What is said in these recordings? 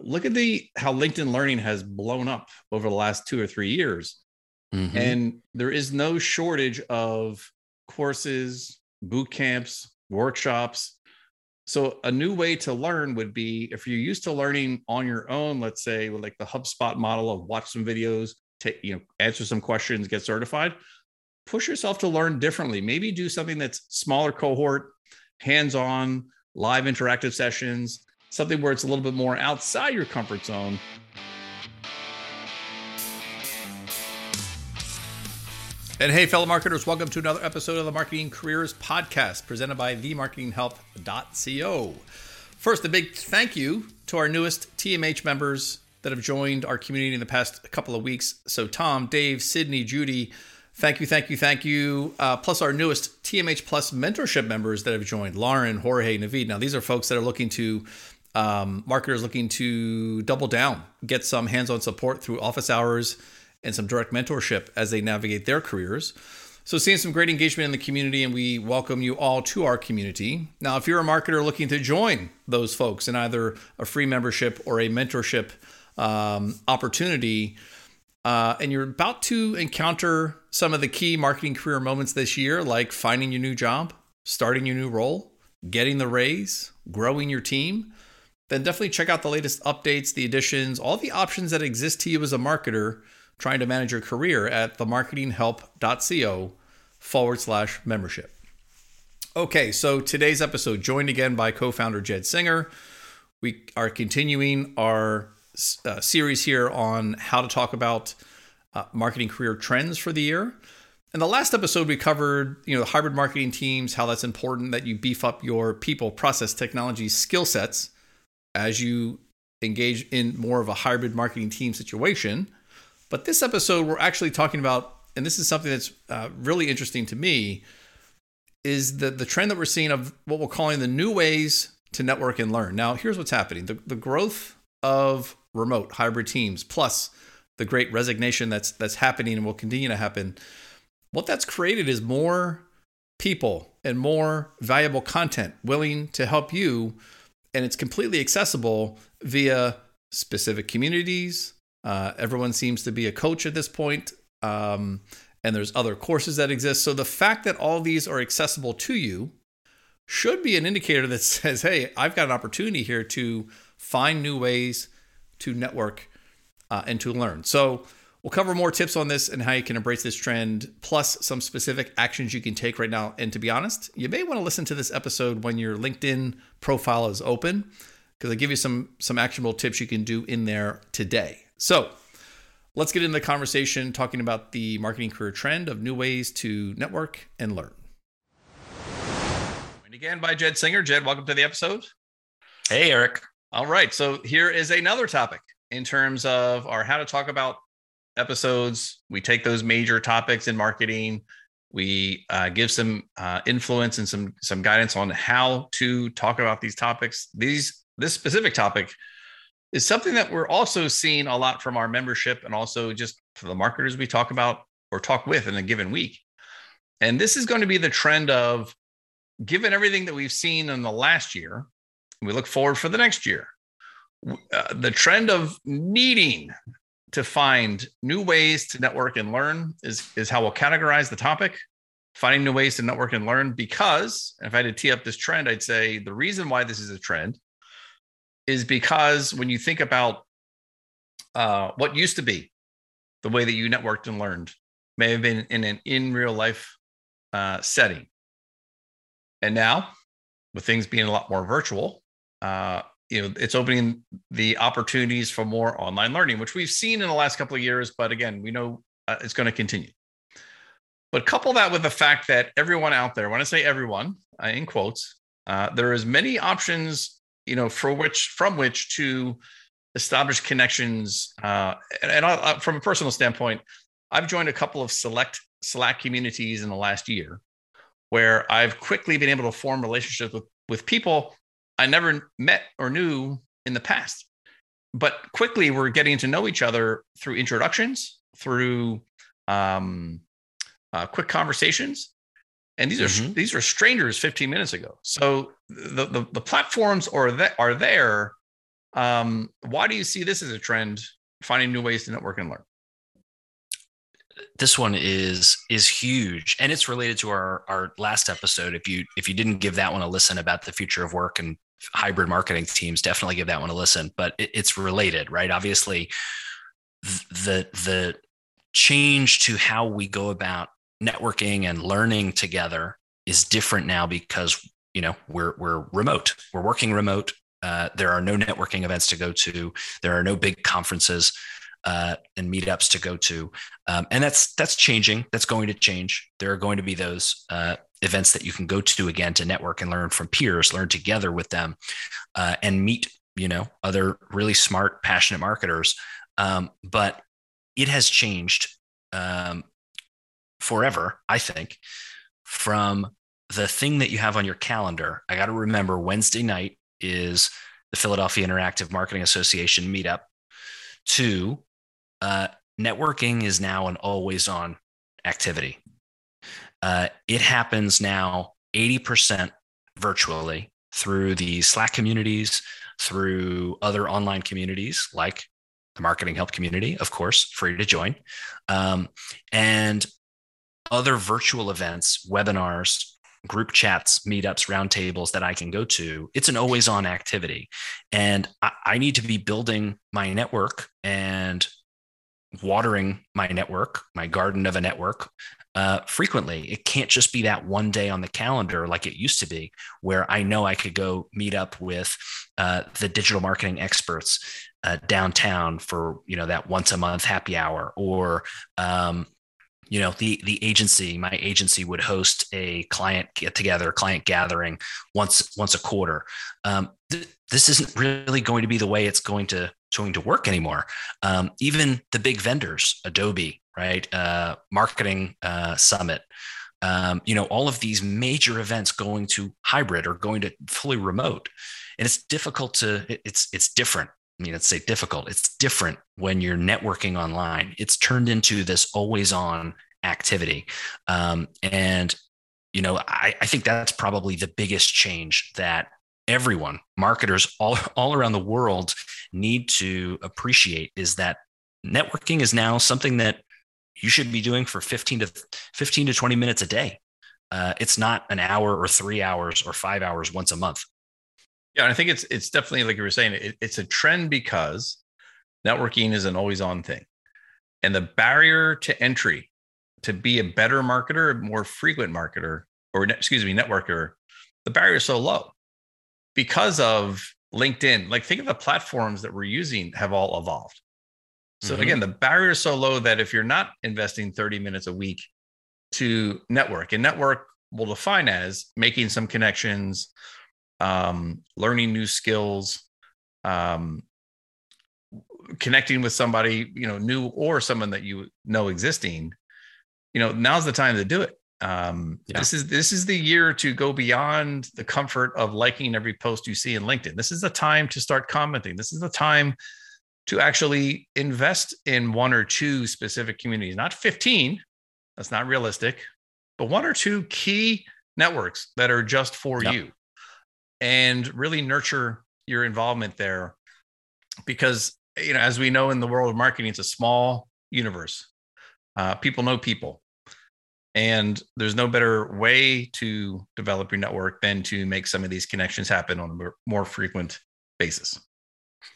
look at the how LinkedIn Learning has blown up over the last two or three years, mm-hmm. and there is no shortage of courses, boot camps, workshops. So a new way to learn would be if you're used to learning on your own, let's say with like the HubSpot model of watch some videos, take you know answer some questions, get certified. Push yourself to learn differently. Maybe do something that's smaller cohort, hands-on, live interactive sessions, something where it's a little bit more outside your comfort zone And hey, fellow marketers, welcome to another episode of the Marketing Careers Podcast presented by themarketinghelp.co. First, a big thank you to our newest TMH members that have joined our community in the past couple of weeks. So, Tom, Dave, Sydney, Judy, thank you, thank you, thank you. Uh, plus, our newest TMH Plus mentorship members that have joined Lauren, Jorge, Navid. Now, these are folks that are looking to um, marketers looking to double down, get some hands on support through office hours and some direct mentorship as they navigate their careers. So, seeing some great engagement in the community, and we welcome you all to our community. Now, if you're a marketer looking to join those folks in either a free membership or a mentorship um, opportunity, uh, and you're about to encounter some of the key marketing career moments this year, like finding your new job, starting your new role, getting the raise, growing your team, then definitely check out the latest updates, the additions, all the options that exist to you as a marketer trying to manage your career at themarketinghelp.co forward slash membership. Okay, so today's episode, joined again by co founder Jed Singer. We are continuing our uh, series here on how to talk about uh, marketing career trends for the year. In the last episode, we covered you know the hybrid marketing teams, how that's important that you beef up your people, process, technology skill sets as you engage in more of a hybrid marketing team situation. But this episode, we're actually talking about, and this is something that's uh, really interesting to me, is the, the trend that we're seeing of what we're calling the new ways to network and learn. Now, here's what's happening the, the growth of remote hybrid teams, plus the great resignation that's that's happening and will continue to happen. What that's created is more people and more valuable content willing to help you and it's completely accessible via specific communities, uh, everyone seems to be a coach at this point, um, and there's other courses that exist. So the fact that all these are accessible to you should be an indicator that says, "Hey, I've got an opportunity here to find new ways to network uh, and to learn." So we'll cover more tips on this and how you can embrace this trend, plus some specific actions you can take right now. And to be honest, you may want to listen to this episode when your LinkedIn profile is open because I give you some some actionable tips you can do in there today. So let's get into the conversation talking about the marketing career trend of new ways to network and learn. And again by Jed Singer. Jed, welcome to the episode. Hey, Eric. All right. So here is another topic in terms of our how to talk about episodes. We take those major topics in marketing. We uh, give some uh, influence and some some guidance on how to talk about these topics. These this specific topic is something that we're also seeing a lot from our membership and also just for the marketers we talk about or talk with in a given week. And this is going to be the trend of given everything that we've seen in the last year, we look forward for the next year. Uh, the trend of needing to find new ways to network and learn is, is how we'll categorize the topic. Finding new ways to network and learn because if I had to tee up this trend, I'd say the reason why this is a trend is because when you think about uh, what used to be the way that you networked and learned may have been in an in real life uh, setting. And now, with things being a lot more virtual, uh, you know, it's opening the opportunities for more online learning, which we've seen in the last couple of years. But again, we know uh, it's going to continue. But couple that with the fact that everyone out there, when I say everyone, uh, in quotes, uh, there is many options you know, for which from which to establish connections. Uh, and, and I, from a personal standpoint, I've joined a couple of select Slack communities in the last year, where I've quickly been able to form relationships with with people I never met or knew in the past. But quickly, we're getting to know each other through introductions, through um, uh, quick conversations, and these are mm-hmm. these are strangers 15 minutes ago so the, the, the platforms are that are there Um, why do you see this as a trend? Finding new ways to network and learn. This one is is huge, and it's related to our our last episode. If you if you didn't give that one a listen about the future of work and hybrid marketing teams, definitely give that one a listen. But it, it's related, right? Obviously, the the change to how we go about networking and learning together is different now because you know we're we're remote we're working remote uh, there are no networking events to go to there are no big conferences uh, and meetups to go to um, and that's that's changing that's going to change there are going to be those uh, events that you can go to again to network and learn from peers learn together with them uh, and meet you know other really smart passionate marketers um, but it has changed um, forever i think from the thing that you have on your calendar, I got to remember Wednesday night is the Philadelphia Interactive Marketing Association meetup. To uh, networking is now an always on activity. Uh, it happens now 80% virtually through the Slack communities, through other online communities like the Marketing Help community, of course, free to join, um, and other virtual events, webinars, group chats, meetups, roundtables that I can go to. It's an always on activity. And I, I, need to be building my network and watering my network, my garden of a network. Uh, frequently, it can't just be that one day on the calendar like it used to be, where I know I could go meet up with uh, the digital marketing experts uh, downtown for you know that once a month happy hour, or um, you know the the agency. My agency would host a client get together client gathering once once a quarter. Um, th- this isn't really going to be the way it's going to going to work anymore. Um, even the big vendors adobe right uh, marketing uh, summit um, you know all of these major events going to hybrid or going to fully remote and it's difficult to it's it's different I mean, let's say difficult. It's different when you're networking online. It's turned into this always on activity. Um, and, you know, I, I think that's probably the biggest change that everyone, marketers all, all around the world need to appreciate is that networking is now something that you should be doing for 15 to 15 to 20 minutes a day. Uh, it's not an hour or three hours or five hours once a month. Yeah, I think it's it's definitely like you were saying. It, it's a trend because networking is an always on thing, and the barrier to entry to be a better marketer, a more frequent marketer, or excuse me, networker, the barrier is so low because of LinkedIn. Like think of the platforms that we're using have all evolved. So mm-hmm. again, the barrier is so low that if you're not investing 30 minutes a week to network, and network will define as making some connections, um, learning new skills, um, connecting with somebody you know new or someone that you know existing. You know, now's the time to do it. Um, yeah. This is this is the year to go beyond the comfort of liking every post you see in LinkedIn. This is the time to start commenting. This is the time to actually invest in one or two specific communities, not 15. That's not realistic, but one or two key networks that are just for yep. you and really nurture your involvement there because you know as we know in the world of marketing it's a small universe uh, people know people and there's no better way to develop your network than to make some of these connections happen on a more frequent basis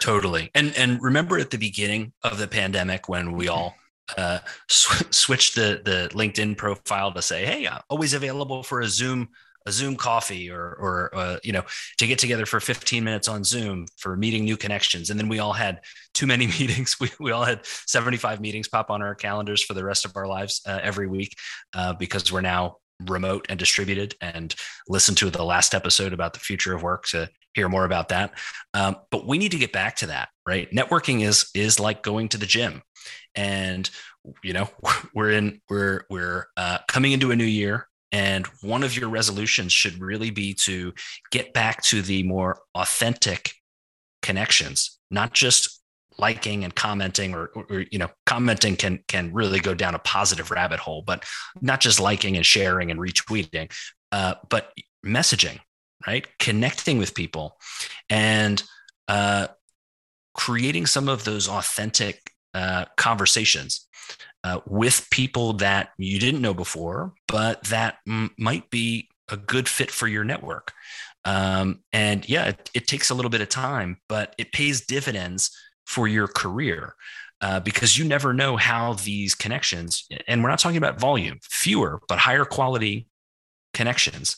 totally and and remember at the beginning of the pandemic when we all uh, sw- switched the the linkedin profile to say hey I'm always available for a zoom a Zoom coffee or or uh, you know to get together for 15 minutes on Zoom for meeting new connections. And then we all had too many meetings. We we all had 75 meetings pop on our calendars for the rest of our lives uh, every week uh, because we're now remote and distributed. And listen to the last episode about the future of work to hear more about that. Um, but we need to get back to that, right? Networking is is like going to the gym, and you know we're in we're we're uh, coming into a new year and one of your resolutions should really be to get back to the more authentic connections, not just liking and commenting or, or, you know commenting can can really go down a positive rabbit hole but not just liking and sharing and retweeting uh, but messaging right connecting with people and uh, creating some of those authentic uh, conversations uh, with people that you didn't know before, but that m- might be a good fit for your network. Um, and yeah, it, it, takes a little bit of time, but it pays dividends for your career uh, because you never know how these connections, and we're not talking about volume, fewer, but higher quality connections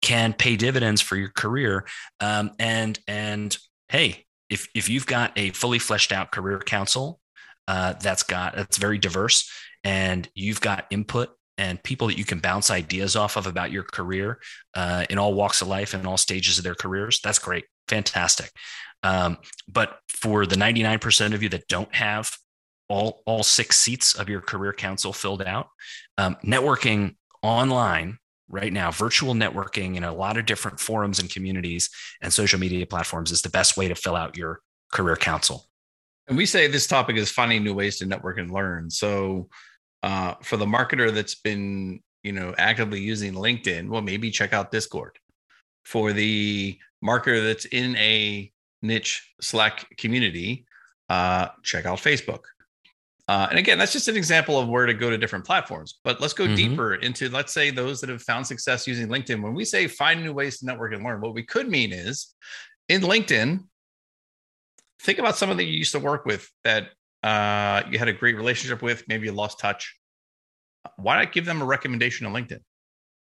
can pay dividends for your career. Um, and, and hey, if, if you've got a fully fleshed out career council uh, that's got, that's very diverse and you've got input and people that you can bounce ideas off of about your career uh, in all walks of life and all stages of their careers, that's great. Fantastic. Um, but for the 99% of you that don't have all, all six seats of your career council filled out, um, networking online right now, virtual networking in a lot of different forums and communities and social media platforms is the best way to fill out your career council. And we say this topic is finding new ways to network and learn. So uh, for the marketer that's been, you know, actively using LinkedIn, well, maybe check out Discord. For the marketer that's in a niche Slack community, uh, check out Facebook. Uh, and again, that's just an example of where to go to different platforms. But let's go mm-hmm. deeper into, let's say, those that have found success using LinkedIn. When we say find new ways to network and learn, what we could mean is in LinkedIn, think about someone that you used to work with that uh, you had a great relationship with, maybe you lost touch. Why not give them a recommendation on LinkedIn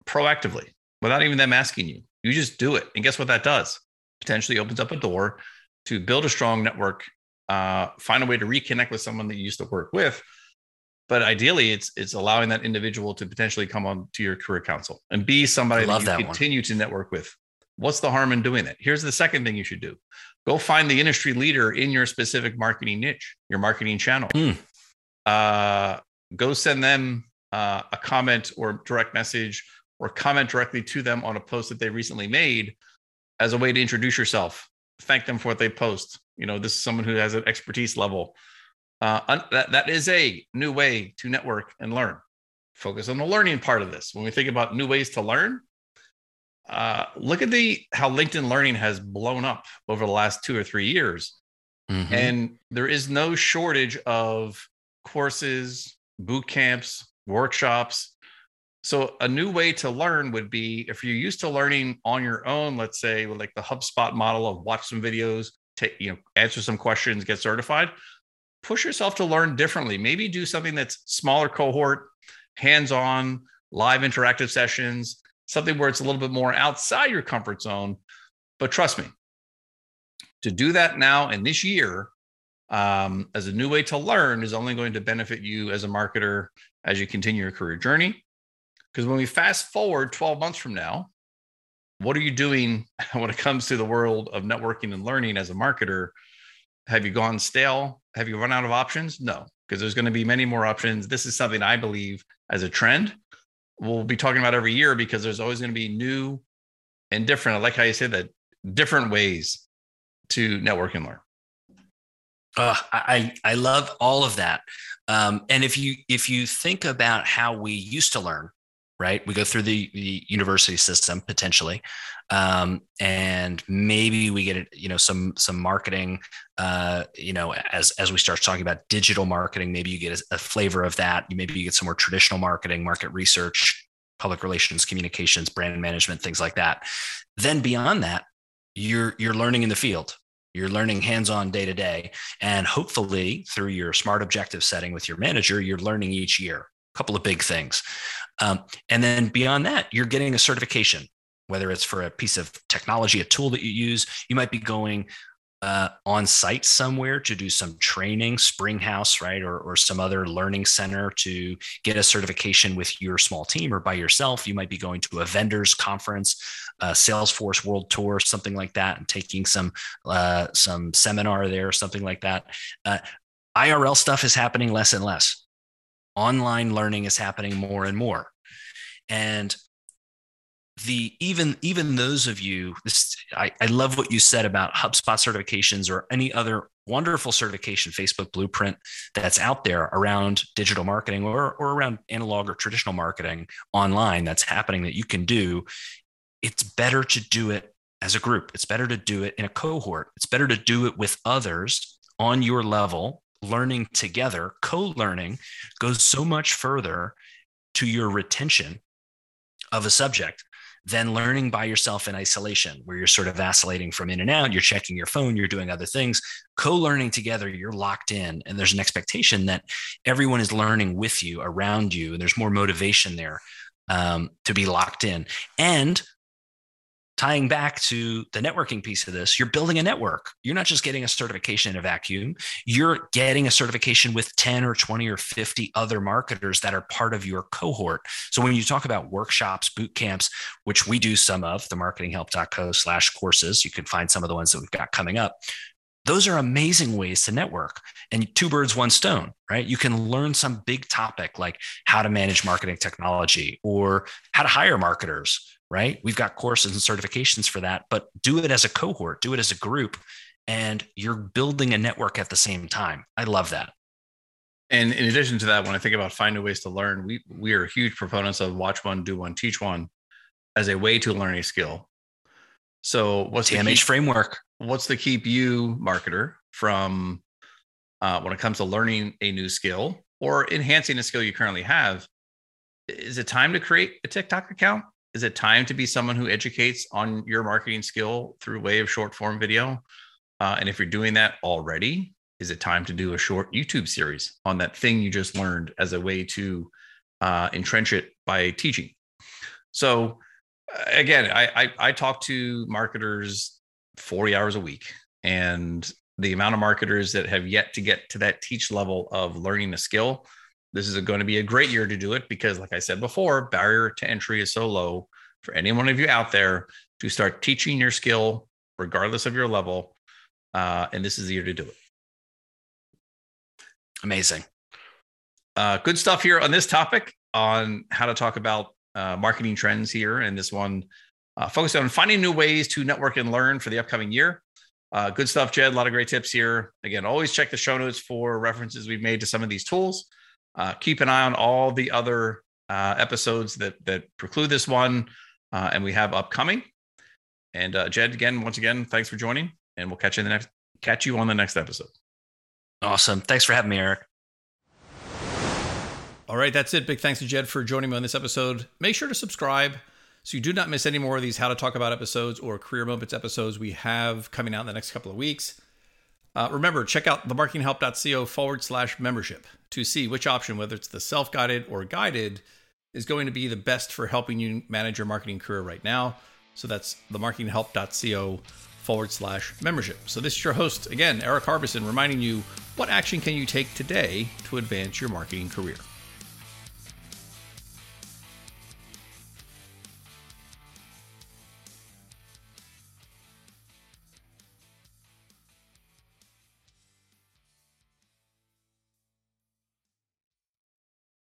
proactively without even them asking you? You just do it. And guess what that does? Potentially opens up a door to build a strong network uh, find a way to reconnect with someone that you used to work with. But ideally, it's it's allowing that individual to potentially come on to your career council and be somebody that you that continue one. to network with. What's the harm in doing that? Here's the second thing you should do: go find the industry leader in your specific marketing niche, your marketing channel. Mm. Uh, go send them uh, a comment or direct message, or comment directly to them on a post that they recently made, as a way to introduce yourself. Thank them for what they post you know, this is someone who has an expertise level. Uh, that, that is a new way to network and learn. Focus on the learning part of this. When we think about new ways to learn, uh, look at the how LinkedIn Learning has blown up over the last two or three years, mm-hmm. and there is no shortage of courses, boot camps, workshops. So a new way to learn would be if you're used to learning on your own, let's say with like the HubSpot model of watch some videos, take you know answer some questions get certified push yourself to learn differently. Maybe do something that's smaller cohort hands-on live interactive sessions something where it's a little bit more outside your comfort zone. But trust me to do that now and this year um, as a new way to learn is only going to benefit you as a marketer as you continue your career journey because when we fast forward 12 months from now what are you doing when it comes to the world of networking and learning as a marketer? Have you gone stale? Have you run out of options? No, because there's going to be many more options. This is something I believe as a trend we'll be talking about every year because there's always going to be new and different. I like how you said that different ways to network and learn. Uh, I I love all of that. Um, and if you if you think about how we used to learn, right? We go through the, the university system potentially, um, and maybe we get you know some some marketing. Uh, you know, as as we start talking about digital marketing, maybe you get a, a flavor of that. Maybe you get some more traditional marketing, market research, public relations, communications, brand management, things like that. Then beyond that, you're you're learning in the field. You're learning hands-on day to day, and hopefully through your smart objective setting with your manager, you're learning each year couple of big things. Um, and then beyond that, you're getting a certification, whether it's for a piece of technology, a tool that you use. You might be going uh, on site somewhere to do some training, Springhouse, right, or, or some other learning center to get a certification with your small team or by yourself. You might be going to a vendors conference, a Salesforce World Tour, something like that, and taking some uh, some seminar there, or something like that. Uh, IRL stuff is happening less and less online learning is happening more and more. And the even even those of you this I, I love what you said about hubspot certifications or any other wonderful certification facebook blueprint that's out there around digital marketing or, or around analog or traditional marketing online that's happening that you can do. It's better to do it as a group. It's better to do it in a cohort. It's better to do it with others on your level, learning together, co learning goes so much further to your retention of a subject than learning by yourself in isolation, where you're sort of vacillating from in and out, you're checking your phone, you're doing other things. Co learning together, you're locked in, and there's an expectation that everyone is learning with you, around you, and there's more motivation there um, to be locked in. And tying back to the networking piece of this, you're building a network. You're not just getting a certification in a vacuum, you're getting a certification with 10 or 20 or 50 other marketers that are part of your cohort. So when you talk about workshops, boot camps, which we do some of, the marketinghelp.co slash courses, you can find some of the ones that we've got coming up. Those are amazing ways to network and two birds, one stone, right? You can learn some big topic like how to manage marketing technology or how to hire marketers right? We've got courses and certifications for that, but do it as a cohort, do it as a group, and you're building a network at the same time. I love that. And in addition to that, when I think about finding ways to learn, we we are huge proponents of watch one, do one, teach one as a way to learn a skill. So what's TMH the keep, framework? What's to keep you, marketer, from uh, when it comes to learning a new skill or enhancing a skill you currently have? Is it time to create a TikTok account? Is it time to be someone who educates on your marketing skill through way of short form video? Uh, and if you're doing that already, is it time to do a short YouTube series on that thing you just learned as a way to uh, entrench it by teaching? So uh, again, I, I I talk to marketers 40 hours a week, and the amount of marketers that have yet to get to that teach level of learning a skill this is going to be a great year to do it because, like I said before, barrier to entry is so low for any one of you out there to start teaching your skill, regardless of your level. Uh, and this is the year to do it. Amazing. Uh, good stuff here on this topic on how to talk about uh, marketing trends here. And this one uh, focused on finding new ways to network and learn for the upcoming year. Uh, good stuff, Jed. A lot of great tips here. Again, always check the show notes for references we've made to some of these tools. Uh, keep an eye on all the other uh, episodes that that preclude this one, uh, and we have upcoming. And uh, Jed, again, once again, thanks for joining, and we'll catch you in the next catch you on the next episode. Awesome. Thanks for having me, Eric. All right, that's it. Big thanks to Jed for joining me on this episode. Make sure to subscribe so you do not miss any more of these How to Talk About episodes or Career Moments episodes we have coming out in the next couple of weeks. Uh, remember, check out themarketinghelp.co forward slash membership to see which option, whether it's the self guided or guided, is going to be the best for helping you manage your marketing career right now. So that's themarketinghelp.co forward slash membership. So this is your host, again, Eric Harbison, reminding you what action can you take today to advance your marketing career.